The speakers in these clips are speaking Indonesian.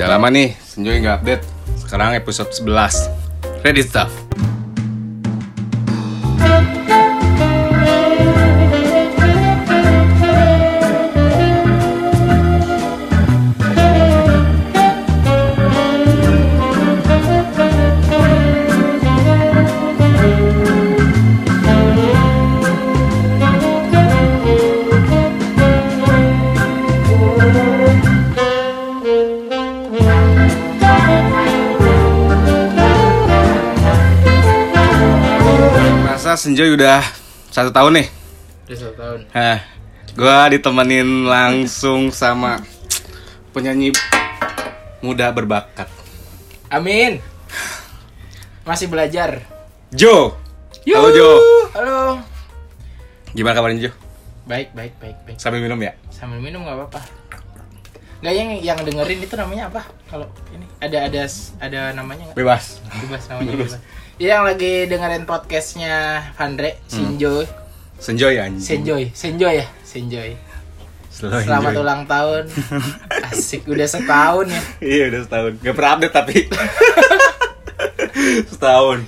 Udah lama nih, Senjoy nggak update. Sekarang episode 11. Ready stuff. Masa Senjoy udah satu tahun nih? Udah satu tahun. Hah, gue ditemenin langsung sama penyanyi muda berbakat. Amin. Masih belajar. Jo. Halo Jo. Halo. Gimana kabarnya Jo? Baik, baik, baik, baik. Sambil minum ya? Sambil minum nggak apa-apa. Nggak yang yang dengerin itu namanya apa? Kalau ini ada ada ada namanya nggak? Bebas. Bebas namanya bebas. Dia yang lagi dengerin podcastnya Vandre, Sinjoy, Senjoy anjing. Senjoy, Senjoy ya, Senjoy. Selalu Selamat enjoy. ulang tahun. Asik udah setahun ya. Iya udah setahun. Gak pernah update tapi. setahun.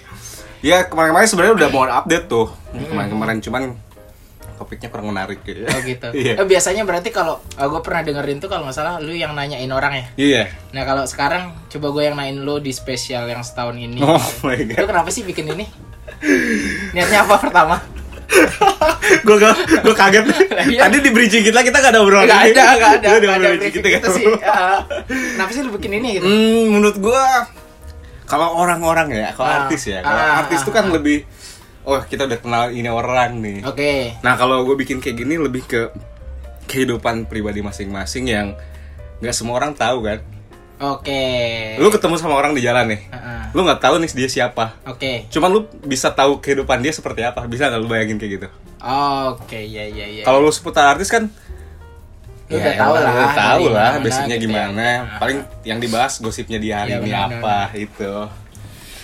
Ya kemarin-kemarin sebenarnya udah mau update tuh. Kemarin-kemarin cuman topiknya kurang menarik gitu. Oh gitu. Iya. Eh, biasanya berarti kalau gue pernah dengerin tuh kalau nggak salah lu yang nanyain orang ya. Iya. Nah kalau sekarang coba gue yang nain lo di spesial yang setahun ini. Oh my Lu god. kenapa sih bikin ini? Niatnya apa pertama? gue gue kaget. Iya. Tadi di bridging kita kita gak ada obrolan. Gak ada, gak ada, Kita gak ada bridging kita gitu kan. sih. Ya. Kenapa sih lu bikin ini gitu? Hmm, menurut gue kalau orang-orang ya, kalau Ah. artis ya, kalau Ah, artis ah, tuh kan lebih oh kita udah kenal ini orang nih. Oke. Nah kalau gue bikin kayak gini lebih ke kehidupan pribadi masing-masing yang nggak semua orang tahu kan. Oke. Lu ketemu sama orang di jalan nih, ah. lu nggak tahu nih dia siapa. Oke. Cuman lu bisa tahu kehidupan dia seperti apa. Bisa nggak lu bayangin kayak gitu? Oke, ya ya ya. Kalau lu seputar artis kan Lu udah tahu lah, Lu tahu lah basicnya gitu ya. gimana. Ah. Paling yang dibahas gosipnya di hari Iya, ini benar, apa itu.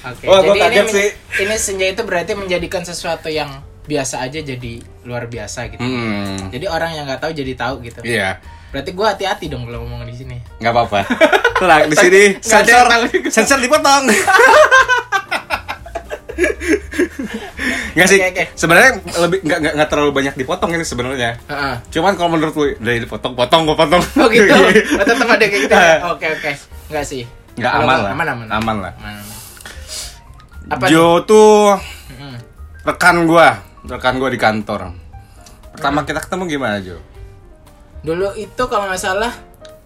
Oke. Wah, gua jadi kaget ini sih. ini senja itu berarti menjadikan sesuatu yang biasa aja jadi luar biasa gitu. Hmm. Jadi orang yang nggak tahu jadi tahu gitu. Iya. Berarti gua hati-hati dong kalau ngomong di sini. nggak apa-apa. Tenang, di sini Nggak sensor sensor dipotong. Nggak sih. Oke, oke. Sebenarnya lebih nggak nggak nggak terlalu banyak dipotong ini sebenarnya. Heeh. Cuman kalau menurut lu dari dipotong potong gua potong. Oh gitu. Oh, tetap ada kayak gitu ya. Oke oke. Enggak sih. Nggak aman lah. Aman aman. Aman lah. Aman, aman. Apa? nih? Jo tuh Mm-mm. rekan gua, rekan gua di kantor. Pertama kita ketemu gimana Jo? Dulu itu kalau nggak salah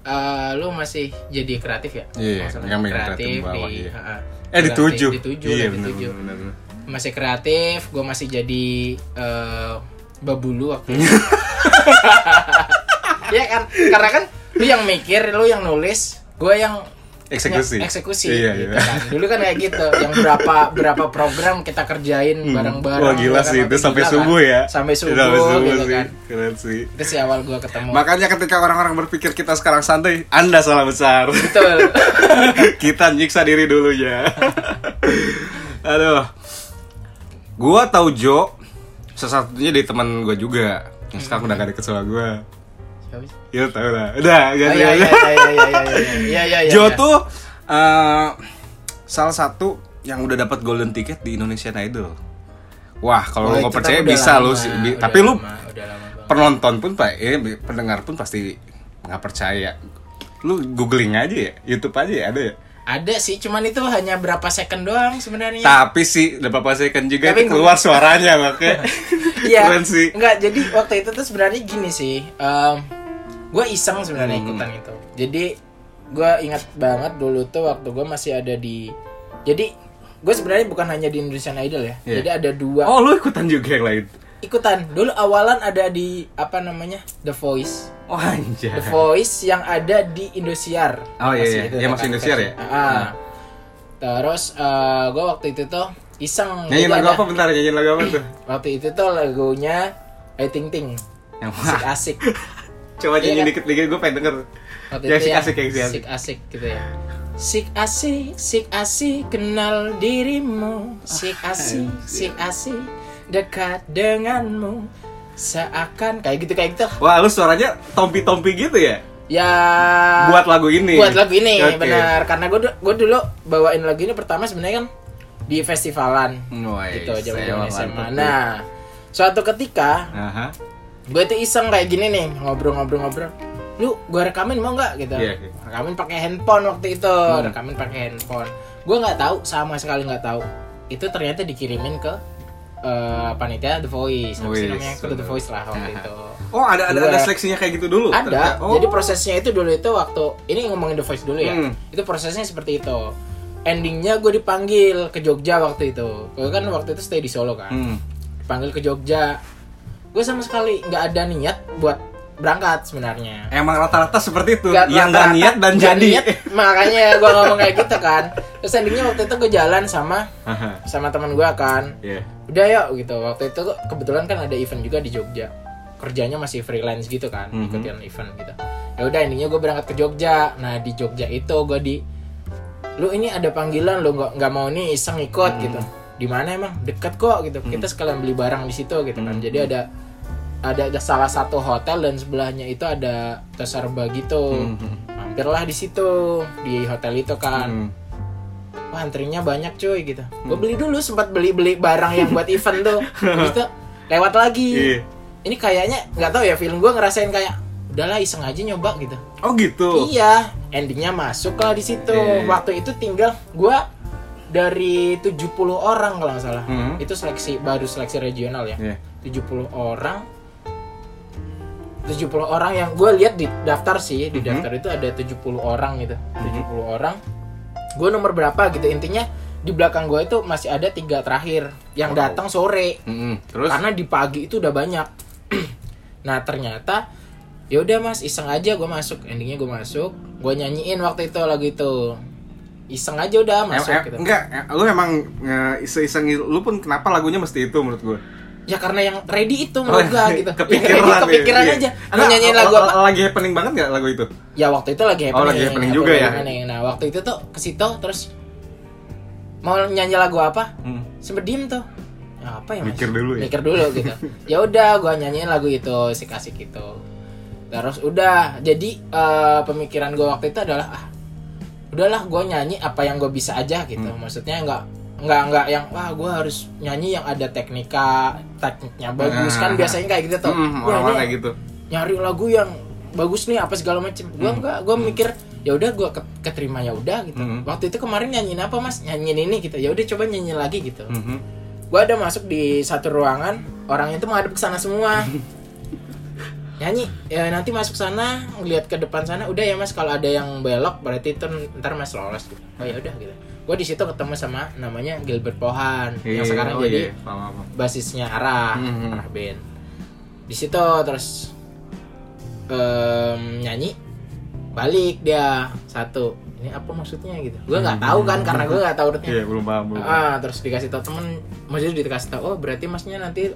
eh, lu masih jadi kreatif ya? Iya, salah. yang megang kreatif di bawah, di, iya. Eh di Kreatif, tujuh. Di tujuh. Iya di tujuh. benar. Masih kreatif, gue masih jadi eh, babulu waktu itu. Iya kan? Karena kan lu yang mikir, lu yang nulis, gue yang Eksekusi. Ya, eksekusi Iya, gitu iya. kan. Dulu kan kayak gitu, yang berapa berapa program kita kerjain bareng-bareng. Hmm. Wah gila ya kan? sih Waktu itu sampai gila kan? subuh ya. Sampai subuh, Sampai subuh gitu sih. kan. Keren sih. Itu sih awal gua ketemu. Makanya ketika orang-orang berpikir kita sekarang santai, Anda salah besar. Betul. kita nyiksa diri dulu ya. Aduh. Gua tahu Jo salah satunya dari teman gua juga. Yang sekarang udah gak deket sama gua. Ya tau lah. Udah, oh, ganti oh, aja. Iya, iya, iya. iya, iya jo tuh eh, salah satu yang udah dapat golden ticket di Indonesian Idol. Wah, kalau oh, nggak kan percaya bisa lo lu sih. Tapi lo penonton pun pak, eh pendengar pun pasti nggak percaya. Lu googling aja ya, YouTube aja ya, ada ya. Ada sih, cuman itu hanya berapa second doang sebenarnya. Tapi sih, berapa second juga Tapi keluar suaranya makanya. Iya. Sih. Enggak, jadi waktu itu tuh sebenarnya gini sih. Um, gue iseng sebenarnya Hmm. ikutan itu. Jadi gue ingat banget dulu tuh waktu gue masih ada di. Jadi gue sebenarnya bukan hanya di Indonesian Idol ya. Iya. Jadi ada dua Oh lu ikutan juga yang lain. ikutan. Dulu awalan ada di apa namanya The Voice. Oh anjay. The Voice yang ada di Indosiar. Oh, iya, iya. itu Iya, kan masih Indosiar ya? versi. Ah. Terus gue waktu itu tuh iseng. Nyanyi lagu ada- apa bentar nyanyi lagu apa tuh? Waktu itu tuh lagunya Ayu Ting Ting. Yang Asik asik. Coba Iya nyanyi kan? dikit-dikit gue pengen denger. Waktu Yang itu sik yang asik, yang sik asik. Sik asik gitu ya. Sik asik, sik asik kenal dirimu. Sik asik, sik asik dekat denganmu. Seakan kayak gitu kayak gitu. Wah lu suaranya tompi-tompi gitu ya? ya Buat lagu ini. buat lagu ini Oke. benar karena gue gue dulu bawain lagu ini pertama sebenarnya kan di festivalan Wah, gitu zaman SMA tuh. nah suatu ketika Aha. Gue tuh iseng kayak gini nih ngobrol-ngobrol-ngobrol lu gue rekamin mau nggak gitu Iya, iya. rekamin pakai handphone waktu itu Hmm. rekamin pakai handphone gue nggak tahu sama sekali nggak tahu itu ternyata dikirimin ke eh, panitia The Voice sih Wih, namanya ke The. Voice lah waktu itu Oh, ada ada Dua. ada seleksinya kayak gitu dulu. ada ternyata. Oh. jadi prosesnya itu dulu itu waktu ini ngomongin The Voice dulu ya Hmm. itu prosesnya seperti itu endingnya gue dipanggil ke Jogja waktu itu gue kan waktu itu stay di Solo kan Hmm. dipanggil ke Jogja gue sama sekali nggak ada niat buat berangkat sebenarnya. Emang rata-rata seperti itu. Nggak- yang nggak niat dan nggak jadi. niat, makanya gue ngomong kayak gitu kan. Terus endingnya waktu itu gue jalan sama sama teman gue kan. Iya. udah yuk gitu. Waktu itu kebetulan kan ada event juga di Jogja. Kerjanya masih freelance gitu kan Mhm. ikutin event gitu. Ya udah intinya gue berangkat ke Jogja. Nah di Jogja itu gue di lu ini ada panggilan lu nggak nggak mau nih iseng ikut gitu di mana emang? Dekat kok gitu. Kita sekalian beli barang di situ gitu kan. Jadi ada ada ada salah satu hotel dan sebelahnya itu ada Tosarba gitu. Mhm. mampirlah di situ di hotel itu kan. Hmm. wah antrinya banyak cuy gitu. Gue beli dulu sempat beli beli barang yang buat event tuh. Habis itu lewat lagi. Iya. ini kayaknya nggak tahu ya film gue ngerasain kayak udahlah iseng aja nyoba gitu. Oh gitu. iya endingnya masuk lah di situ. Iya. waktu itu tinggal gue dari 70 orang kalau nggak salah Hmm. itu seleksi baru seleksi regional ya Iya. 70 orang 70 orang yang gue lihat di daftar sih di Mhm. daftar itu ada 70 orang gitu 70 orang gue nomor berapa gitu intinya di belakang gue itu masih ada tiga terakhir yang Wow. datang sore Mm-mm. Terus? karena di pagi itu udah banyak nah ternyata ya udah mas iseng aja gue masuk endingnya gue masuk gue nyanyiin waktu itu lagu itu iseng aja udah Em- masuk em- gitu Enggak, em- lu emang nge- iseng-iseng lu pun kenapa lagunya mesti itu menurut gue? ya karena yang ready itu menurut gue gitu Oh, kepikiran, Ya, kepikiran iya. aja mau nyanyiin lagu apa Lagi happening banget gak lagu itu? ya waktu itu lagi happening Oh, lagi happening Aku juga ya? happening. nah waktu itu tuh ke situ terus mau nyanyi lagu apa Hmm. sempet diem tuh ya, apa ya mas? Mikir dulu ya? mikir dulu gitu ya udah gua nyanyiin lagu itu si kasih gitu terus udah jadi eh, pemikiran gua waktu itu adalah ah udahlah gua nyanyi apa yang gue bisa aja gitu Hmm. maksudnya nggak nggak nggak yang wah gua harus nyanyi yang ada teknika tekniknya bagus kan Ah. biasanya kayak gitu tuh Hmm, Wah, orang-orang ini kayak gitu. nyari lagu yang bagus nih apa segala macem gue Hmm. enggak gue mikir ya udah gue keterima ya udah gitu Hmm. waktu itu kemarin nyanyiin apa mas nyanyiin ini gitu ya udah coba nyanyi lagi gitu Mhm. gue ada masuk di satu ruangan orangnya itu menghadap ke sana semua nyanyi ya nanti masuk sana ngeliat ke depan sana udah ya mas kalau ada yang belok berarti itu ntar mas lolos gitu oh ya udah gitu gue di situ ketemu sama namanya Gilbert Pohan yang Iya, sekarang oh jadi iya, paham, paham. basisnya Arah, Mhm. Arah band. Di situ terus em, nyanyi balik dia satu. Ini apa maksudnya gitu? Gue nggak tahu kan karena gue nggak tahu urutnya. Iya, belum paham, belum. Ah, terus dikasih tahu temen, maksudnya dikasih tahu, oh berarti masnya nanti,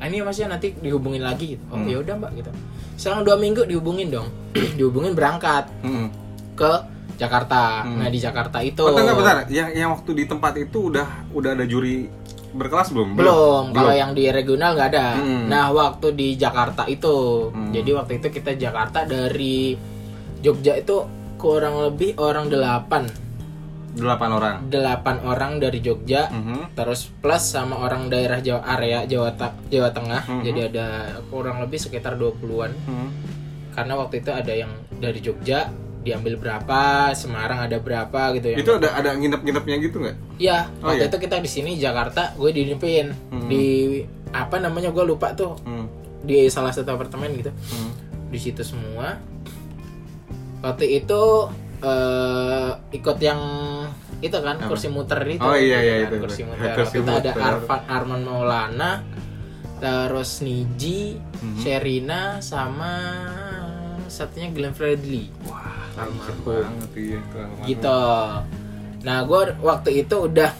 ah, ini masnya nanti dihubungin lagi gitu. Oh Hmm. ya udah mbak gitu. Selang dua minggu dihubungin dong, dihubungin berangkat Mhm. ke Jakarta. Hmm. Nah di Jakarta itu Oh, tunggu bentar. Yang yang waktu di tempat itu udah udah ada juri berkelas belum? Belum, kalau yang di regional nggak ada. Hmm. Nah, waktu di Jakarta itu, Hmm. jadi waktu itu kita Jakarta dari Jogja itu kurang lebih orang delapan, delapan orang. delapan orang dari Jogja, Mhm. terus plus sama orang daerah Jawa area Jawa Ta- Jawa Tengah, Hmm. jadi ada kurang lebih sekitar 20-an. Mhm. Karena waktu itu ada yang dari Jogja diambil berapa, Semarang ada berapa gitu ya. Itu ada ada nginep-nginepnya gitu nggak? Iya, Oh, waktu iya? itu kita di sini Jakarta, gue dinipin Hmm. di apa namanya gue lupa tuh Hmm. di salah satu apartemen gitu Hmm. di situ semua waktu itu eh, ikut yang itu kan Apa? kursi muter itu Oh, iya, iya, kan, itu, kursi muter Kursi itu ada. Arfan Arman Maulana terus Niji Mhm. Sherina sama satunya Glenn Fredly Wah, Almarhum. banget iya gitu nah gue waktu itu udah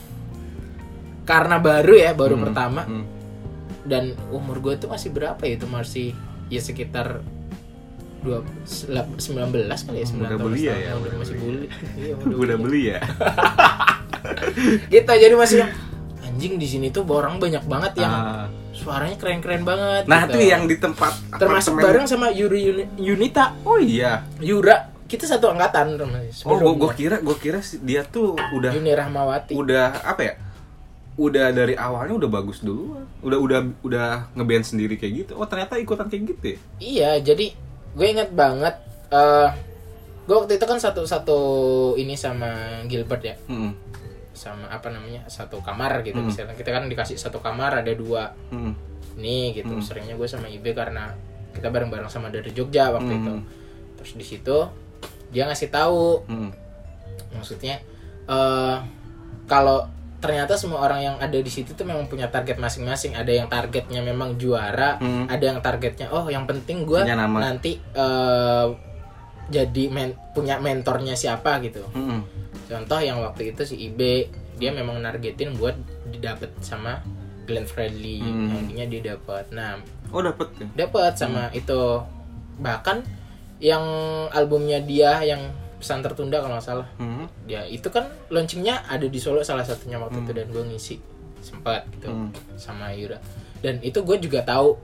karena baru ya baru Hmm. pertama Hmm. dan umur gue tuh masih berapa ya itu masih ya sekitar dua selap- 19 kali ya 19 Udah tahun belia setahun, ya, udah masih belia. bully iya Udah udah beli ya? gitu jadi masih anjing di sini tuh orang banyak banget yang Ah, suaranya keren-keren banget Nah, gitu. itu yang di tempat termasuk apartemen. bareng sama Yuri Yuni- Yunita Oh iya. Yura kita satu angkatan Oh, gua, sebelumnya. gua kira gua kira dia tuh udah Yuni Rahmawati udah apa ya? Udah dari awalnya udah bagus dulu. Udah udah udah ngeband sendiri kayak gitu. Oh, ternyata ikutan kayak gitu ya. iya jadi gue inget banget eh gue waktu itu kan satu satu ini sama Gilbert ya Hmm. sama apa namanya satu kamar gitu Hmm. misalnya kita kan dikasih satu kamar ada dua Hmm. nih gitu Hmm. seringnya gue sama Ibe karena kita bareng-bareng sama dari Jogja waktu Hmm. itu terus di situ dia ngasih tahu Hmm. maksudnya eh kalau ternyata semua orang yang ada di situ tuh memang punya target masing-masing ada yang targetnya memang juara Hmm. ada yang targetnya oh yang penting gue nanti eh, jadi men- punya mentornya siapa gitu Hmm. contoh yang waktu itu si Ibe dia memang nargetin buat didapet sama Glenn Fredly Hmm. yang intinya dia dapat nah Oh, dapet ya. dapat sama itu bahkan yang albumnya dia yang pesan tertunda kalau nggak salah Hmm. ya itu kan launchingnya ada di Solo salah satunya waktu itu dan gue ngisi sempat gitu Hmm. sama Yura dan itu gue juga tahu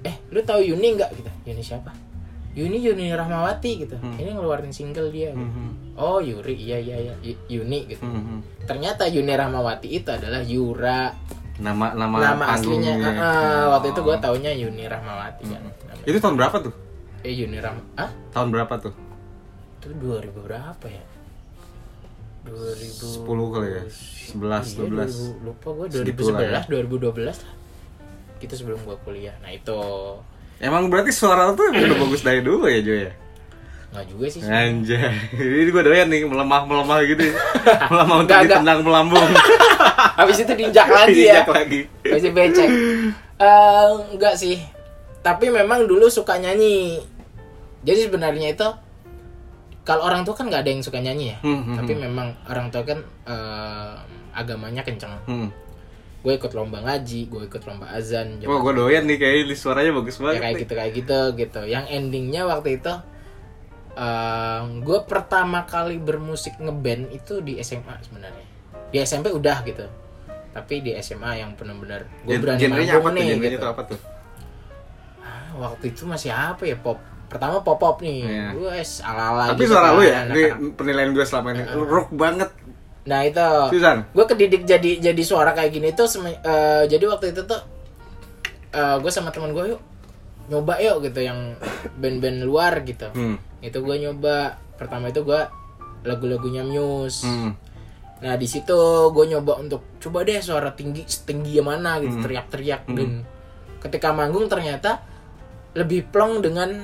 eh lu tahu Yuni nggak gitu Yuni siapa Yuni Yuni Rahmawati gitu ini ngeluarin single dia gitu. Hmm. oh Yuri iya iya iya Y- Yuni gitu Hmm. ternyata Yuni Rahmawati itu adalah Yura Nama nama, nama aslinya panggungnya. Ah, ah, waktu itu gue Oh. taunya Yuni Rahmawati kan namanya. Itu tahun berapa tuh? eh Yuni Rahma ah Tahun berapa tuh? Itu 2000 berapa ya? 2000 10 kali ya? 11, Iya, 12. 2000, lupa gue Segitu lah ya. 2011 2012 lah. Itu sebelum gue kuliah. Nah itu. Emang berarti suara tuh udah bagus dari dulu ya, Jo ya? nggak juga sih. Anjay, ini gue doyan nih melemah-melemah gitu. Melemah untuk enggak. ditendang melambung. Habis itu diinjak lagi ya? Dijak lagi. Masih becek. Eh, enggak sih. Tapi memang dulu suka nyanyi. Jadi sebenarnya itu kalau orang tua kan nggak ada yang suka nyanyi ya Hmm, hmm, tapi memang orang tua kan eh, agamanya kenceng hmm. gue ikut lomba ngaji gue ikut lomba azan Wah gue doyan nih kayak suaranya bagus ya banget kayak nih. gitu kayak gitu gitu yang endingnya waktu itu eh, gue pertama kali bermusik ngeband itu di SMA sebenarnya di SMP udah gitu tapi di SMA yang benar-benar gue berani manggung tuh? nih gitu. apa tuh? Ah, waktu itu masih apa ya pop pertama pop pop nih. Iya. gue ala Tapi suara lu ya, ini penilaian gue selama ini. Rock banget. Nah itu. Susan? Gue kedidik jadi jadi suara kayak gini tuh seme- eh, jadi waktu itu tuh gue sama teman gue yuk nyoba yuk gitu yang band-band luar gitu. Hmm. itu gue nyoba. Pertama itu gue lagu-lagunya Muse. Hmm. nah di situ gue nyoba untuk coba deh suara tinggi setinggi yang mana gitu Hmm. teriak-teriak dan ketika manggung ternyata lebih plong dengan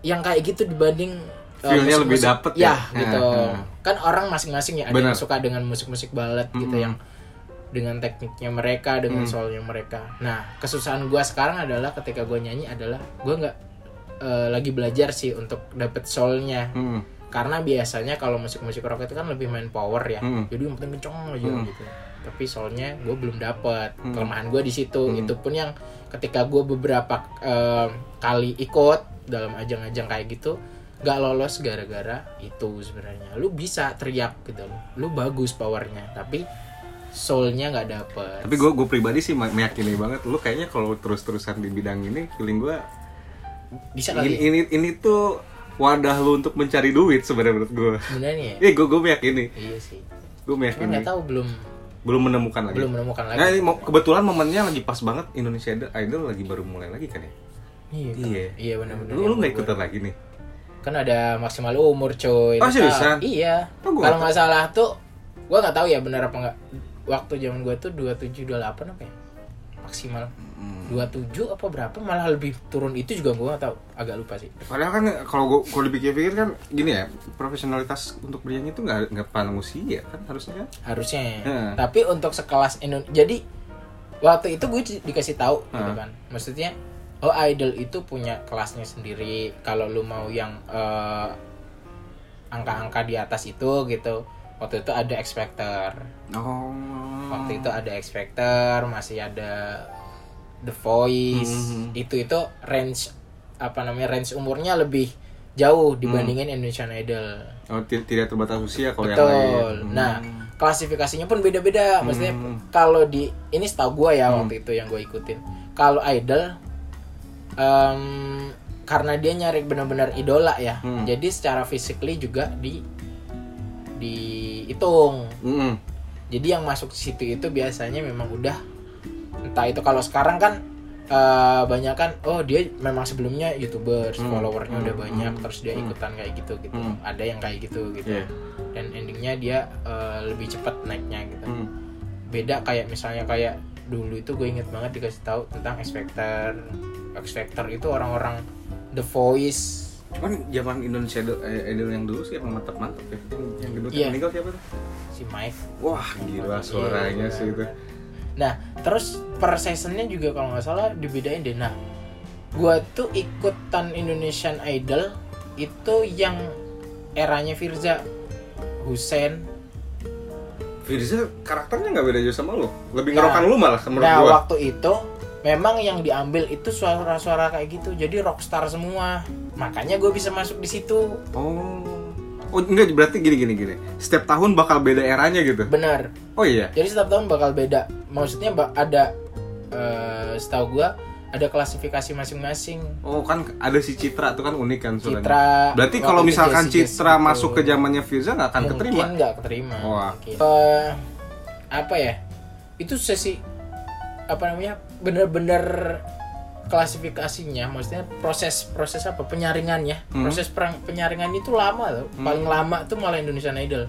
yang kayak gitu dibanding uh, Feel-nya lebih dapet ya, ya? gitu Ya, ya. kan orang masing-masing ya ada yang suka dengan musik-musik balad gitu Hmm. yang dengan tekniknya mereka dengan soulnya mereka nah kesusahan gue sekarang adalah ketika gue nyanyi adalah gue nggak uh, lagi belajar sih untuk dapet soulnya Hmm. karena biasanya kalau musik-musik rock itu kan lebih main power ya Hmm. jadi yang penting kenceng aja Hmm. gitu tapi soalnya gue belum dapet. Hmm. kelemahan gue di situ. Hmm. itu pun yang ketika gue beberapa eh, kali ikut dalam ajang-ajang kayak gitu gak lolos gara-gara itu sebenarnya. Lu bisa teriak gitu lu bagus powernya tapi soulnya nggak dapet. Tapi gue gue pribadi sih me- meyakini banget Lu kayaknya kalau terus-terusan di bidang ini Feeling gue bisa ini, kali. ini, ini tuh wadah lu untuk mencari duit sebenarnya menurut gue sebenarnya. Ya Iya gue gue meyakini. Iya sih. Gue meyakini. Nggak tahu belum Belum menemukan lagi. Belum menemukan lagi. Nah ini mo- kebetulan momennya lagi pas banget Indonesia Idol, lagi baru mulai lagi kan ya? Iya kan? Iya. iya benar-benar. Lu, lu gak ikutan lagi nih? kan ada maksimal umur coy. Oh, seriusan? iya. Oh, kalau nggak nggak salah tuh gua nggak tahu ya benar apa nggak. Waktu zaman gua tuh 27 28 apa ya? Maksimal Hmm. 27 apa berapa malah lebih turun itu juga gua nggak tahu agak lupa sih Padahal kan kalau gue kalau dipikir-pikir kan gini ya profesionalitas untuk bernyanyi itu nggak nggak pandang usia kan harusnya kan? harusnya Hmm. tapi untuk sekelas Indonesia jadi waktu itu gue di- dikasih tahu gitu Hmm. kan maksudnya oh idol itu punya kelasnya sendiri kalau lu mau yang eh, angka-angka di atas itu gitu waktu itu ada X Factor Oh. waktu itu ada X Factor masih ada The Voice Mhm. itu itu range apa namanya range umurnya lebih jauh dibandingin Indonesian Idol Oh, ti- tidak terbatas usia kalau yang betul lain. nah klasifikasinya pun beda-beda maksudnya Hmm. kalau di ini setahu gue ya waktu itu yang gue ikutin kalau idol em, karena dia nyari benar-benar idola ya Hmm. jadi secara physically juga di dihitung Mm-mm. jadi yang masuk situ itu biasanya memang udah entah itu kalau sekarang kan eh, banyak kan oh dia memang sebelumnya youtubers Hmm, followernya hmm, udah banyak hmm, terus dia hmm. ikutan kayak gitu gitu Hmm. ada yang kayak gitu gitu Iya. dan endingnya dia eh, lebih cepat naiknya gitu Mm. beda kayak misalnya kayak dulu itu gue inget banget dikasih tahu tentang X Factor X Factor itu orang-orang The Voice Cuman zaman Indonesia idol, eh, idol yang dulu sih emang mantap-mantap ya. Yang, kedua Iya. meninggal siapa tuh? si Mike Wah, gila suaranya Iya, sih itu. Nah, terus per seasonnya juga kalau nggak salah dibedain deh. Nah, gua tuh ikutan Indonesian Idol itu yang eranya Firza Hussein. Firza karakternya nggak beda jauh sama lu. Lebih Nah. ngerokan lu malah menurut Nah, gua. waktu itu memang yang diambil itu suara-suara kayak gitu. Jadi rockstar semua. Makanya gue bisa masuk di situ. Oh. Oh enggak berarti gini gini gini. Setiap tahun bakal beda eranya gitu. Bener. Oh iya. Jadi setiap tahun bakal beda. Maksudnya ada eh setahu gua ada klasifikasi masing-masing. Oh kan ada si Citra tuh kan unik kan suaranya. Citra. Berarti kalau misalkan Jessie Citra Jessie masuk ke zamannya Firza nggak akan keterima. mungkin nggak keterima Wah. mungkin. Eh, apa ya itu sesi apa namanya bener-bener klasifikasinya maksudnya proses proses apa penyaringannya Hmm. proses perang penyaringan itu lama loh paling lama tuh malah Indonesian Idol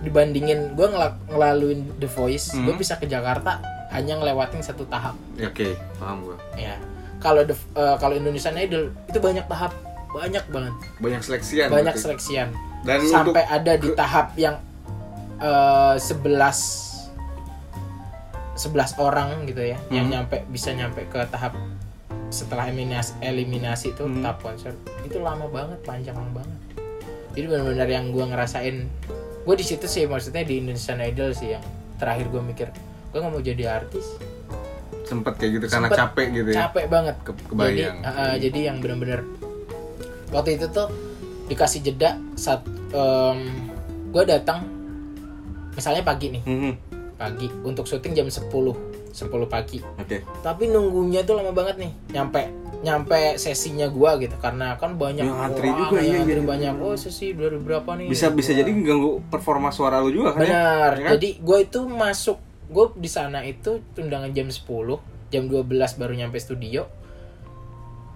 dibandingin gue ngelaluin The Voice gue Hmm. bisa ke Jakarta hanya ngelewatin satu tahap Ya, Oke, paham gua. ya kalau The- eh, kalau Indonesian Idol itu banyak tahap banyak banget Banyak seleksian. banyak berarti. seleksian Dan sampai untuk ada di tahap yang eh, 11 11 orang gitu ya yang Hmm. nyampe bisa nyampe ke tahap setelah eliminasi eliminasi itu Hmm. tahap konser itu lama banget panjang banget jadi benar-benar yang gua ngerasain gue di situ sih maksudnya di Indonesian Idol sih yang terakhir gue mikir gue nggak mau jadi artis sempet kayak gitu karena Sempet capek gitu ya. capek banget Ke- jadi kebayang. uh, uh, jadi yang bener-bener waktu itu tuh dikasih jeda saat gue datang misalnya pagi nih Mhm. pagi untuk syuting jam 10 10 pagi Oke. tapi nunggunya tuh lama banget nih nyampe nyampe sesinya gua gitu karena kan banyak Yang antri orang juga, yang iya, antri iya, banyak oh sesi dari berapa nih Bisa bisa Gua- jadi ganggu performa suara lu juga kan ya? Benar. Ya kan? Jadi gue itu masuk gue di sana itu undangan jam 10, jam 12 baru nyampe studio.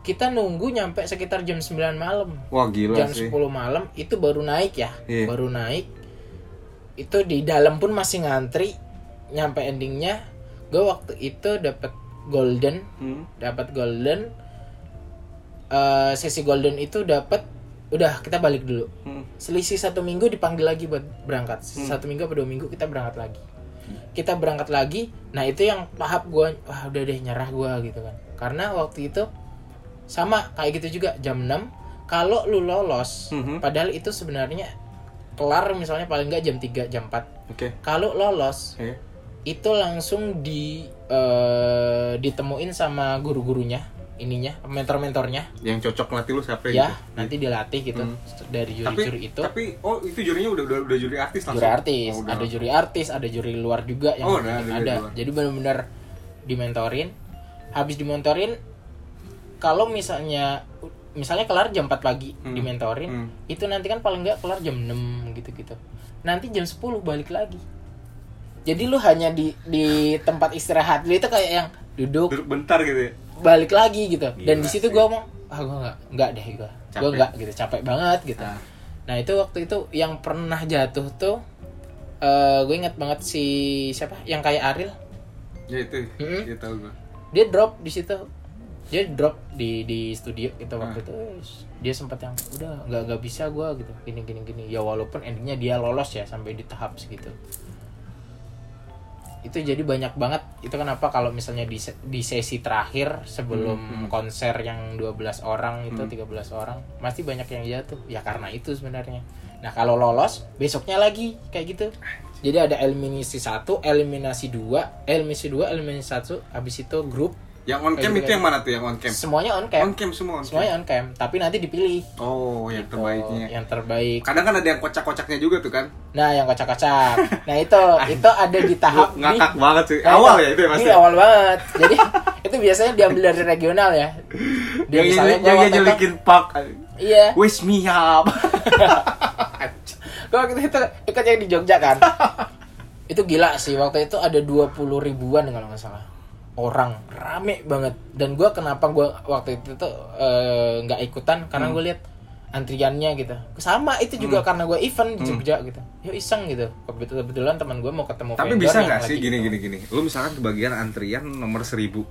Kita nunggu nyampe sekitar jam 9 malam. Wah gila jam sih. 10 malam itu baru naik ya. Iya. Baru naik. Itu di dalam pun masih ngantri. Nyampe endingnya gue waktu itu dapat golden, Hmm. dapat golden. Eh, sesi golden itu dapat udah kita balik dulu Hmm. selisih satu minggu dipanggil lagi buat berangkat Hmm. satu minggu atau dua minggu kita berangkat lagi kita berangkat lagi nah itu yang tahap gue wah udah deh nyerah gue gitu kan karena waktu itu sama kayak gitu juga jam 6 kalau lu lolos Mhm. padahal itu sebenarnya kelar misalnya paling nggak jam 3 jam 4 Oke. kalau lolos Oke. Itu langsung di eh, ditemuin sama guru-gurunya ininya mentor-mentornya Yang cocok ngelatih lu siapa ya gitu? nanti dilatih gitu Hmm. dari juri-juri itu tapi oh itu jurinya udah udah, udah juri artis langsung. juri artis Oh, udah. ada juri artis ada juri luar juga yang Oh, ada, ada ada, jadi benar-benar dimentorin habis dimentorin kalau misalnya misalnya kelar jam 4 pagi Hmm. dimentorin Hmm. itu nanti kan paling nggak kelar jam 6 gitu-gitu nanti jam 10 balik lagi jadi lu hanya di di tempat istirahat lu itu kayak yang duduk Duduk bentar gitu ya. balik lagi gitu. Dan Gila di situ gue ngomong ah gue nggak nggak deh gue gue nggak gitu. Capek banget gitu. Nah. nah itu waktu itu yang pernah jatuh tuh eh gue inget banget si siapa? Yang kayak Ariel. Ya itu. Mm-mm. Ya tahu gua. dia drop di situ. Dia drop di di studio gitu waktu Ah. itu. Terus dia sempat yang udah nggak nggak bisa gue gitu. Gini gini gini. Ya walaupun endingnya dia lolos ya sampai di tahap segitu itu jadi banyak banget itu kenapa kalau misalnya di, di sesi terakhir sebelum Hmm, hmm. konser yang 12 orang itu Hmm. 13 orang pasti banyak yang jatuh ya karena itu sebenarnya nah kalau lolos besoknya lagi kayak gitu jadi ada eliminasi satu eliminasi dua eliminasi dua eliminasi satu habis itu grup Yang on cam Kayak itu gitu. yang mana tuh yang on cam? semuanya on cam On cam semua on cam. semuanya on cam tapi nanti dipilih Oh, yang Gitu, terbaiknya. yang terbaik Kadang kan ada yang kocak-kocaknya juga tuh kan. nah yang kocak-kocak nah itu itu ada di tahap Lu ngakak nih. banget sih. Nah, Awal ya itu ya pasti. Iya, awal banget jadi itu biasanya diambil dari regional ya Dia Yang misalnya yang yang itu- nyelikin pak. iya Wish me up. Gue waktu itu ikut yang di Jogja kan. itu gila sih waktu itu ada 20 ribuan kalau nggak salah orang rame banget. Dan gue kenapa gue waktu itu tuh eh, nggak ikutan? Karena Hmm. gue lihat antriannya gitu. Sama itu juga karena gue event di Jogja gitu. Yuk iseng gitu. Kebetulan teman gue mau ketemu Tapi bisa nggak sih? gini itu. gini gini? Lu misalkan kebagian antrian nomor seribu,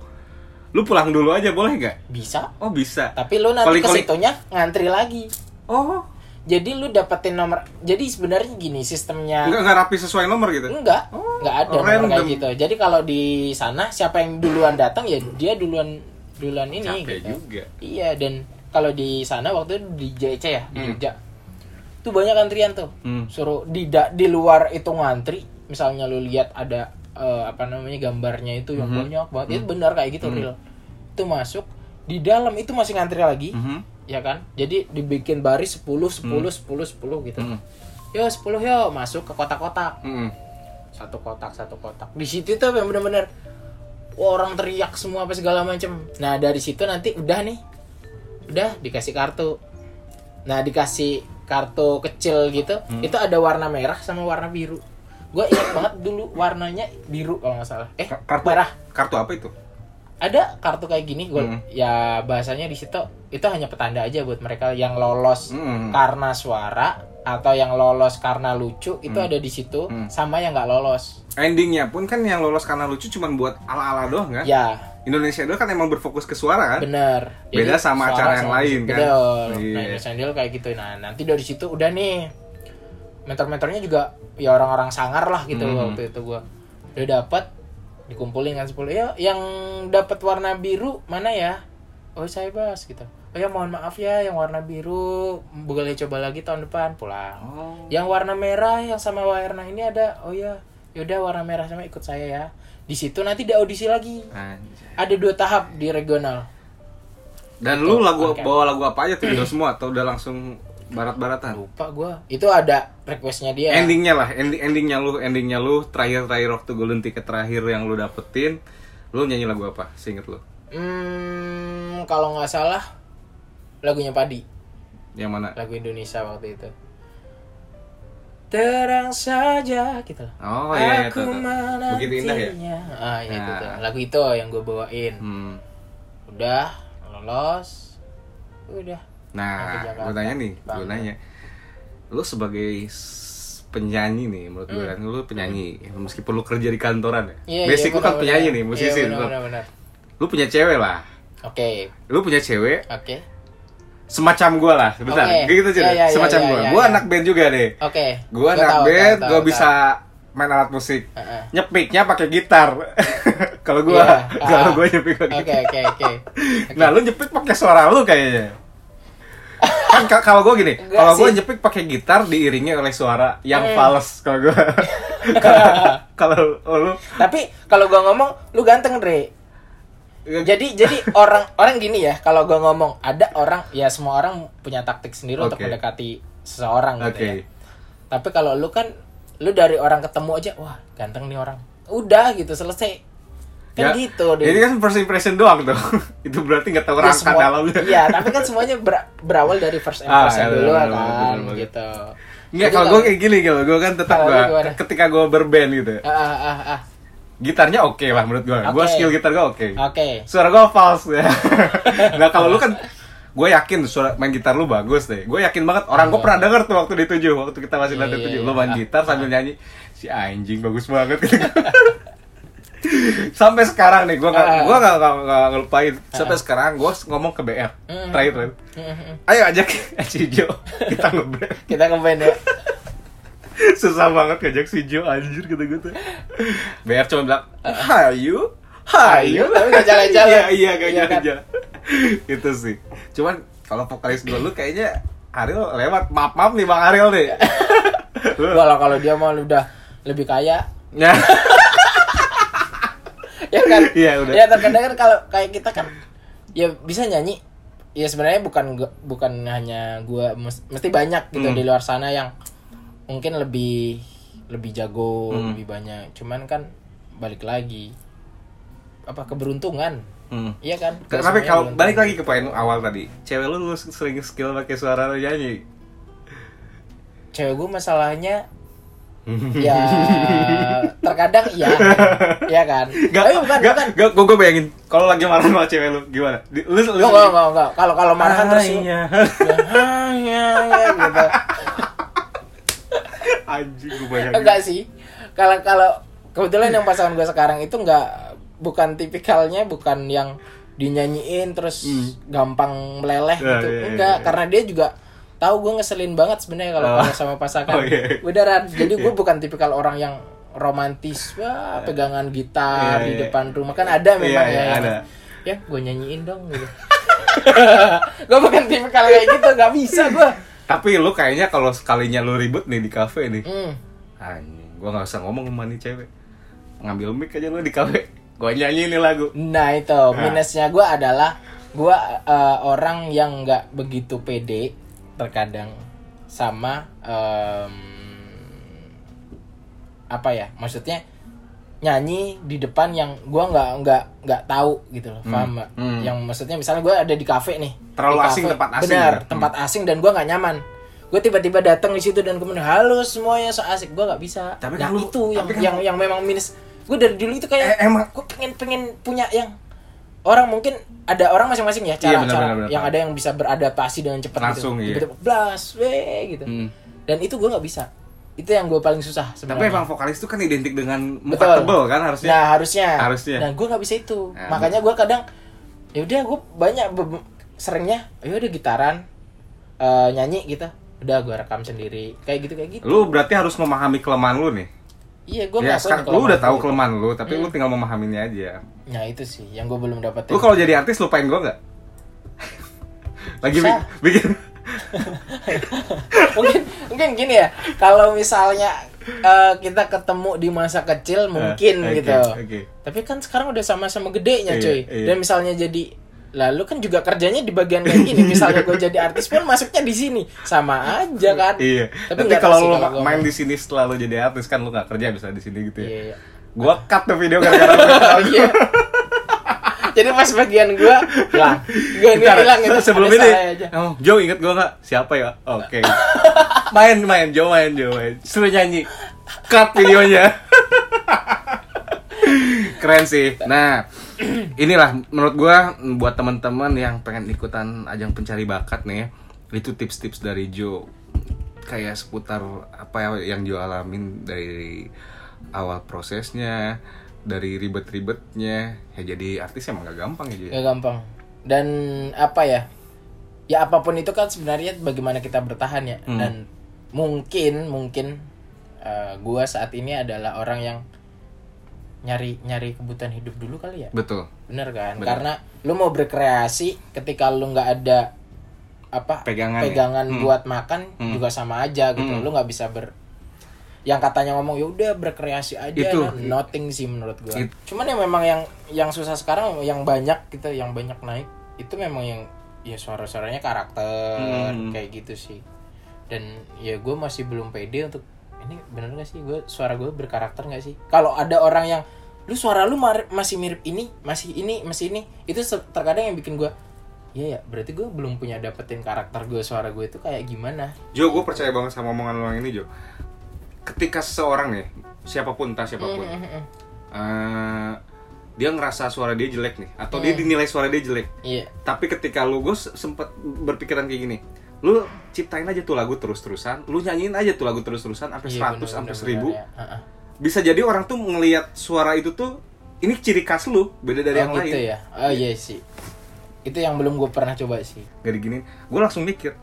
lu pulang dulu aja boleh nggak? bisa. Oh bisa. tapi lu nanti ke situnya ngantri lagi. Oh, jadi lu dapetin nomor jadi sebenarnya gini sistemnya nggak nggak rapi sesuai nomor gitu? Enggak, Oh, enggak ada oh, nomor kayak random. gitu. Jadi kalau di sana siapa yang duluan datang ya dia duluan duluan ini Capek gitu. juga. Iya dan kalau di sana waktu itu di JC ya di Hmm. Jogja. Tuh banyak antrian tuh. Hmm. Suruh di da- di luar itu ngantri, misalnya lu lihat ada eh, apa namanya gambarnya itu yang Mhm. banyak banget. Itu benar kayak gitu real. Itu masuk di dalam itu masih ngantri lagi. Mhm. Ya kan? Jadi dibikin baris 10 10 10 10 gitu. Hmm. Yo 10 yo masuk ke kotak-kotak Mhm. satu kotak satu kotak di situ tuh yang bener-bener orang teriak semua apa segala macem nah dari situ nanti udah nih udah dikasih kartu nah dikasih kartu kecil gitu itu ada warna merah sama warna biru gue ingat banget dulu warnanya biru kalau nggak salah eh Ka- Kartu merah Kartu apa itu? ada kartu kayak gini gue Hmm. ya bahasanya di situ itu hanya petanda aja buat mereka yang lolos Hmm. karena suara atau yang lolos karena lucu itu ada di situ Hmm. sama yang nggak lolos Endingnya pun kan yang lolos karena lucu cuma buat ala-ala doang kan? ya Indonesia doang kan emang berfokus ke suara kan? bener Beda sama suara acara yang sama lain, kan? Betul. Iya. nah Indonesian Idol kayak gitu nah nanti dari situ udah nih mentor-mentornya juga ya orang-orang sangar lah gitu Hmm. waktu itu gua udah dapat dikumpulin kan 10 ya yang dapat warna biru mana ya oh saya bas gitu oh ya mohon maaf ya yang warna biru boleh coba lagi tahun depan pulang Oh. yang warna merah yang sama warna ini ada oh ya yaudah warna merah sama ikut saya ya di situ nanti di audisi lagi Anjay. ada dua tahap di regional Dan lu lagu Oke. bawa lagu apa aja tuh Indo semua atau udah langsung barat-baratan? lupa gua itu ada requestnya dia Endingnya lah, ending endingnya lu, endingnya lu terakhir terakhir waktu golden ticket terakhir yang lu dapetin, lu nyanyi lagu apa? Seinget lu? hmm kalau nggak salah lagunya Padi Yang mana? lagu Indonesia waktu itu terang saja gitu. Oh iya, iya aku tuh, tuh. Begitu indah ya? ah iya itu Nah. tuh. lagu itu yang gue bawain Hmm. udah lolos udah Nah, gue nanya nih, gue nanya, lu sebagai penyanyi nih, menurut gue kan, lu penyanyi, meskipun lu kerja di kantoran ya, Hmm. Iya, basic iya, lu kan penyanyi nih, musisi, lu punya cewek lah, oke lu punya cewek, oke semacam gue lah, bentar, Oke. kayak gitu aja, Iya, deh, iya, semacam iya, gue, iya, gue iya. anak band juga deh, oke gue Gua anak tahu, band, gue bisa main alat musik, tahu. Heeh. nyepiknya pakai gitar, kalau gue, Iya, kalau ah. gue nyepik pakai oke oke oke Nah, lu nyepik pakai suara lu kayaknya. kan ka- kalau gue gini, kalau gue nyepik pakai gitar diiringi oleh suara yang Hmm. fals kalau gue. kalau lu tapi kalau gua ngomong lu ganteng Dre jadi jadi orang orang gini ya kalau gua ngomong ada orang ya semua orang punya taktik sendiri untuk Oke. mendekati seseorang gitu ya tapi kalau lu kan lu dari orang ketemu aja wah ganteng nih orang udah gitu selesai kan gitu deh Ini kan first impression doang tuh. Itu berarti nggak tahu Ya, rangka semua- dalamnya. iya tapi kan semuanya ber- berawal dari first Ah, impression iya, dulu kan benar, benar. gitu Enggak, Jadi kalau gue kayak gini gitu. Gue kan tetap Kalau gue gimana? ketika gue berband gitu. ah ah ah, ah. Gitarnya oke lah menurut gue. Gue Oke. skill gitar gue oke. oke Suara gue false ya. nah kalau lu kan gue yakin suara main gitar lu bagus deh. Gue yakin banget orang gue pernah denger tuh waktu di tujuh waktu kita masih Iya, iya, tujuh. iya. Lu main Ah, gitar sambil nyanyi si anjing bagus banget. Sampai sekarang nih gue nggak Ah. gue nggak nggak- nggak ngelupain. Sampai sekarang gue ngomong ke BR Mm. terakhir terakhir. Mm-mm. Ayo ajak si Jo kita ngeband. kita ngeband ya Susah banget ngajak si Jo anjir gue tuh. BR cuma bilang, "Hayu, hayu." Tapi nggak jalan-jalan. Iya, iya, gak Iya kan? jalan-jalan. Itu sih. Cuman kalau vokalis gue lu kayaknya Ariel lewat. Maaf maaf nih Bang Ariel nih. Walau kalau dia mau udah lebih kaya, Nah, ya kan Iya, udah. ya terkadang kan kalau kayak kita kan ya bisa nyanyi ya sebenarnya bukan gua- bukan hanya gua mes- mesti banyak gitu Hmm. di luar sana yang mungkin lebih lebih jago Hmm. lebih banyak cuman kan balik lagi apa keberuntungan Hmm. iya kan Tapi kalau balik lagi ke poin awal tadi, cewek lu, lu sering skill pakai suara lu nyanyi. cewek gue masalahnya ya terkadang iya iya kan Gak, tapi bukan gak, bukan gak, gue, gue bayangin kalau lagi marah sama cewek lu gimana? Lu, lu, enggak. Kalau kalau marah kan terus lu- iya. ya, ya, ya, gitu. Anjing gue bayangin. Enggak sih. Kalau kalau kebetulan yang pasangan gue sekarang itu enggak bukan tipikalnya bukan yang dinyanyiin terus gampang meleleh Hmm. Ya, gitu. iya, iya, Enggak, iya. karena dia juga tahu gue ngeselin banget sebenarnya kalau Oh. sama pasangan. Oh, iya. Beneran. Jadi gue bukan tipikal orang yang romantis, wah pegangan gitar Iya, di iya. depan rumah kan ada memang Iya, iya, ya. ada. Ya, gue nyanyiin dong gitu. gue bukan tipikal kayak gitu, gak bisa gue. Tapi lu kayaknya kalau sekalinya lu ribut nih di kafe nih. Hmm. Anjing, gue gak usah ngomong sama nih cewek. Ngambil mic aja lu di kafe. Gue nyanyi nih lagu. Nah itu minusnya gue adalah gue eh, orang yang nggak begitu pede terkadang sama em, apa ya maksudnya nyanyi di depan yang gue nggak nggak nggak tahu gitu loh paham nggak? hmm. yang maksudnya misalnya gue ada di kafe nih Terlalu asing, tempat asing benar ya? tempat asing dan gue nggak nyaman gue tiba-tiba datang di situ dan kemudian halo semuanya so asik gue nggak bisa Tapi nah lu- itu yang tapi kan yang yang memang minus gue dari dulu itu kayak Eh, emang- gue pengen pengen punya yang orang mungkin ada orang masing-masing ya cara Iya, benar, cara yang ada yang bisa beradaptasi dengan cepat Langsung, gitu. iya. Tiba-tiba blas, weh gitu. Hmm. Dan itu gue nggak bisa. Itu yang gue paling susah Tapi sebenarnya. emang vokalis itu kan identik dengan muka Betul. tebel kan harusnya. Nah harusnya. Harusnya. Nah gue nggak bisa itu. Nah, Makanya gue kadang ya udah gue banyak seringnya ya udah gitaran eh, nyanyi gitu. Udah gue rekam sendiri kayak gitu kayak gitu. Lu berarti harus memahami kelemahan lu nih. Iya gue ya, sekarang lu udah tahu gua. kelemahan lu, tapi Hmm. lu tinggal memahaminya aja. Nah itu sih yang gue belum dapetin. Lu kalau jadi artis lupain gua nggak? Lagi bi- bikin mungkin mungkin gini ya kalau misalnya eh, kita ketemu di masa kecil mungkin oke, gitu oke. tapi kan sekarang udah sama-sama gedenya Iya, cuy iya. dan misalnya jadi lalu kan juga kerjanya di bagian kayak gini misalnya gue jadi artis pun masuknya di sini sama aja kan Iya. tapi, Tapi, kalau lu kalau main di sini setelah lu jadi artis kan lu nggak kerja bisa di sini gitu ya. iya, iya. Gua cut tuh video gara-gara. Iya. jadi pas bagian gue hilang gue ini hilang itu sebelum ini, oh, Joe inget gua nggak? Siapa ya? Oke. main, main, Joe main, Joe main. Suruh nyanyi. Cut videonya. Keren sih. Nah, inilah menurut gua buat teman-teman yang pengen ikutan ajang pencari bakat nih itu tips-tips dari Joe kayak seputar apa ya yang Joe alamin dari awal prosesnya, dari ribet-ribetnya. Ya jadi artis emang gak gampang ya, ya gampang dan apa ya ya apa pun itu kan sebenarnya bagaimana kita bertahan ya Hmm. dan mungkin mungkin eh, gua saat ini adalah orang yang nyari nyari kebutuhan hidup dulu kali ya Betul. bener kan Bener. karena lu mau berkreasi ketika lu nggak ada apa Pegangan ya? pegangan Hmm. buat makan Hmm. juga sama aja gitu Hmm. lu nggak bisa ber yang katanya ngomong ya udah berkreasi aja Itu. nah, nothing sih menurut gua It- cuman yang memang yang yang susah sekarang yang banyak gitu yang banyak naik itu memang yang ya suara-suaranya karakter Hmm. kayak gitu sih dan ya gue masih belum pede untuk ini bener gak sih gue suara gue berkarakter gak sih kalau ada orang yang lu suara lu mar- masih mirip ini masih ini masih ini itu terkadang yang bikin gue Iya ya, berarti gue belum punya dapetin karakter gue suara gue itu kayak gimana. Jo, gue percaya banget sama omongan lo yang ini, Jo. Ketika seseorang nih, siapa pun entah siapa pun, Mm, mm, mm. eh, dia ngerasa suara dia jelek nih, atau dia dinilai suara dia jelek. Iya, Tapi ketika lu gue sempet berpikiran kayak gini, lu ciptain aja tuh lagu terus-terusan, lu nyanyiin aja tuh lagu terus-terusan sampai iya, 100 bener, sampai bener, 1000. bener, ya. Heeh. Bisa jadi orang tuh ngelihat suara itu tuh ini ciri khas lu, beda dari Oh, yang gitu lain. ya. Oh iya sih. Itu yang belum gue pernah coba sih. Gak diginin, gue langsung mikir,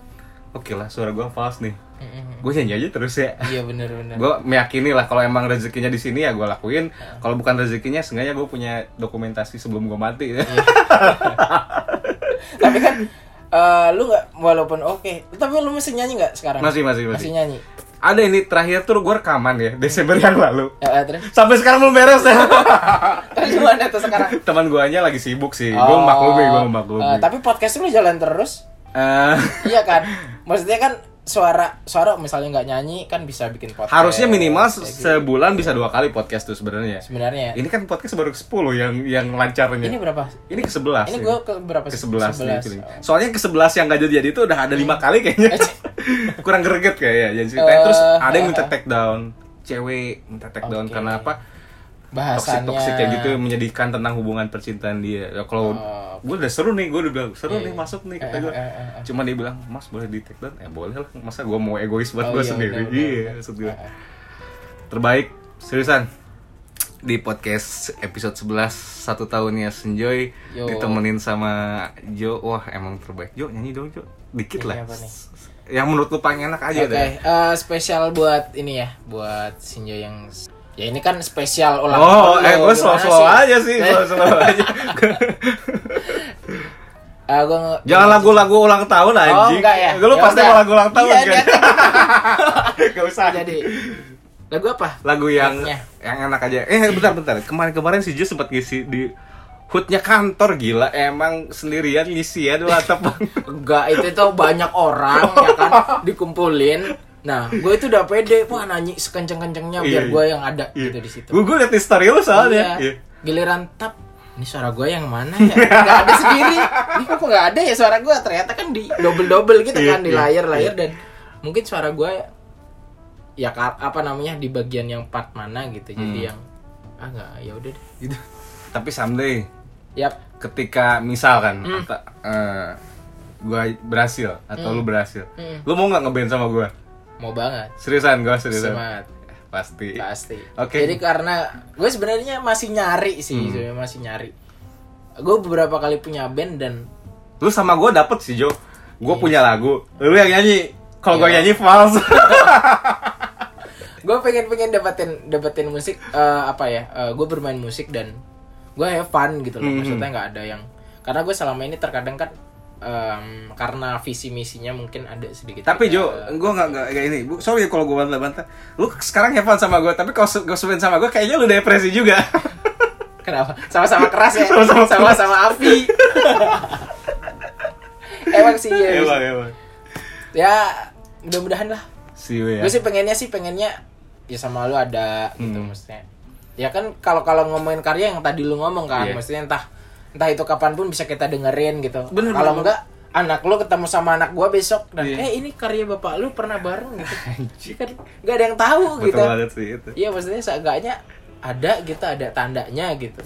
oke lah suara gue false nih, gue nyanyi aja terus ya. Iya bener-bener. gue meyakini lah kalau emang rezekinya di sini ya gue lakuin kalau bukan rezekinya seenggaknya gue punya dokumentasi sebelum gue mati ya. Tapi kan eh, lu nggak walaupun oke, tapi lu masih nyanyi nggak sekarang? masih masih masih Masih nyanyi. Ada ini terakhir tuh gue rekaman ya Desember yang lalu. Eh, terus Sampai sekarang belum beres ya. terus gimana tuh sekarang Teman guanya lagi sibuk sih. Gue maklumi, gue maklumi. Eh, tapi podcast lu jalan terus Eh, iya kan maksudnya kan suara suara misalnya nggak nyanyi kan bisa bikin podcast harusnya minimal se- Kayak gitu. sebulan bisa dua kali podcast tuh sebenarnya. sebenarnya Ini kan podcast baru ke 10 yang yang lancarnya. ini berapa Ini ke 11. ini ya. gue ke berapa ke sih? 11 nih 11. feeling. Oh. Soalnya ke 11 yang gak jadi-jadi itu udah ada lima kali kayaknya. Kurang greget kayaknya jadi ceritanya. Eh, Terus ada yang minta eh, take down. Cewek minta take down Oke. karena apa? Bahasannya Toxic-toxic kayak gitu menyedihkan tentang hubungan percintaan dia. Ya kalau Oh. gue udah seru nih, gue udah bilang seru Iya. nih masuk nih kata Eh, gue. eh, eh, eh. Cuma dia bilang, "Mas, boleh di take down?" Ya boleh lah. Masa gue mau egois buat Oh, gue iya, sendiri. benar, Iya, maksud gue. Eh, eh. Terbaik, seriusan. Di podcast episode 11 satu tahunnya Senjoy Yo. ditemenin sama Jo. Wah, emang terbaik. Jo, nyanyi dong, Jo. Dikit Nyanyi lah. apa nih? Yang menurut lu paling enak aja Oke, deh. eh, spesial buat ini ya, buat Sinjo yang ya ini kan spesial ulang Oh, tahun eh lo, gue slow-slow aja sih, Eh, slow-slow aja. eh, gua Jangan lagu-lagu ulang tahun Oh, anjing. enggak ya? Lu Ya pasti mau lagu ulang tahun Iya, kan? niatnya Gak usah. jadi lagu apa? Lagu yang yang enak aja. Eh, bentar-bentar. Kemarin-kemarin si Jo sempat ngisi di hoodnya kantor gila emang sendirian ngisi ya dua atap Enggak, itu tuh banyak orang ya kan dikumpulin. Nah, gue itu udah pede, wah nyanyi sekenceng-kencengnya biar Iya, gue iya. yang ada gitu di situ. gue gue liat di story lu soalnya Iya. Iya. Giliran tap, ini suara gue yang mana ya? Gak ada sendiri. Ini kok gak ada ya suara gue? Ternyata kan di double-double gitu Iya, kan di iya, layar-layar iya. dan mungkin suara gue ya apa namanya di bagian yang part mana gitu. Jadi Hmm. yang ah nggak ya udah deh gitu. tapi someday Yap. ketika misalkan Hmm. atau, eh, gua berhasil atau lu berhasil Hmm. lu mau nggak ngeband sama gua Mau banget. seriusan gua seriusan Semangat. pasti Pasti. Oke. Jadi karena gue sebenarnya masih nyari sih, Hmm. sebenarnya masih nyari. Gue beberapa kali punya band dan lu sama gua dapet sih Jo gua punya lagu lu yang nyanyi kalau gua Iya. nyanyi false gue pengen pengen dapetin dapetin musik eh, apa ya? gue bermain musik dan gue have fun gitu loh. Mhm. Maksudnya nggak ada yang karena gue selama ini terkadang kan em, karena visi misinya mungkin ada sedikit. tapi Jo eh, gua nggak nggak kayak ini Bu, sorry kalau gua bantah-bantah lu sekarang fun sama gua tapi kalau gua band sama gua kayaknya lu depresi juga kenapa? Sama-sama keras ya. Sama-sama Sama-sama api. Emang sih ya. emang emang Ya mudah-mudahan lah. see you ya gue sih pengennya sih pengennya ya sama lu ada gitu Hmm. maksudnya ya kan kalau kalau ngomongin karya yang tadi lu ngomong kan Iya. maksudnya entah entah itu kapan pun bisa kita dengerin gitu. Bener, kalau enggak anak lu ketemu sama anak gua besok dan Iya. eh ini karya bapak lu pernah bareng gitu. Kan nggak ada yang tahu betul gitu. banget sih itu. Iya maksudnya seenggaknya ada gitu ada tandanya gitu.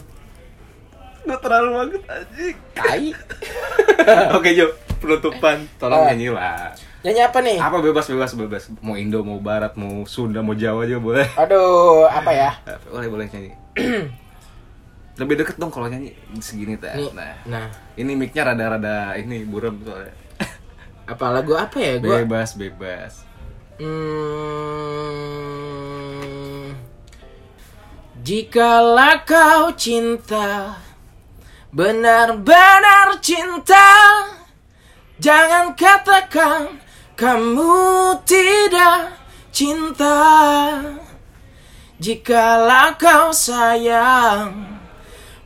Lu terlalu banget anjing. Tai. Oke Jo, penutupan. Tolong Oh. nyanyi lah. nyanyi apa nih? Apa? Bebas bebas bebas. Mau Indo, mau Barat, mau Sunda, mau Jawa aja boleh. aduh apa ya? Boleh boleh nyanyi. Lebih deket dong kalau nyanyi segini teh. nih Nah, nah ini micnya rada-rada ini buram soalnya. apa lagu apa ya gua Bebas bebas. Hmm, jikalau kau cinta, benar-benar cinta, jangan katakan kamu tidak cinta. Jikalau kau sayang,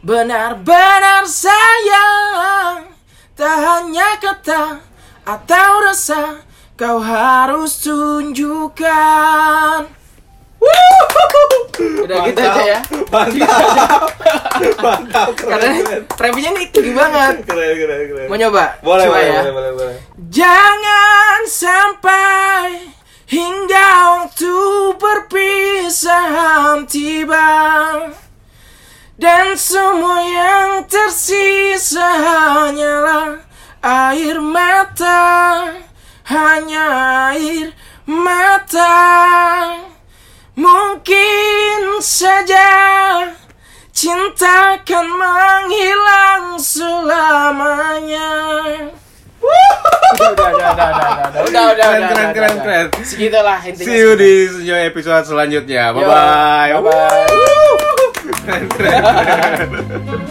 benar-benar sayang, tak hanya kata atau rasa kau harus tunjukkan. Udah gitu aja ya. Mantap. Mantap. Karena rapnya nih tinggi banget. Keren keren keren. Mau nyoba? Boleh Coba boleh, ya. boleh boleh boleh. Jangan sampai hingga waktu perpisahan tiba dan semua yang tersisa hanyalah air mata. Hanya air mata. Mungkin saja cinta akan menghilang selamanya. Udah udah udah udah udah udah. Udah, keren udah, udah, udah, udah, udah, udah, udah, udah, udah, udah, udah, udah, udah, bye entrega.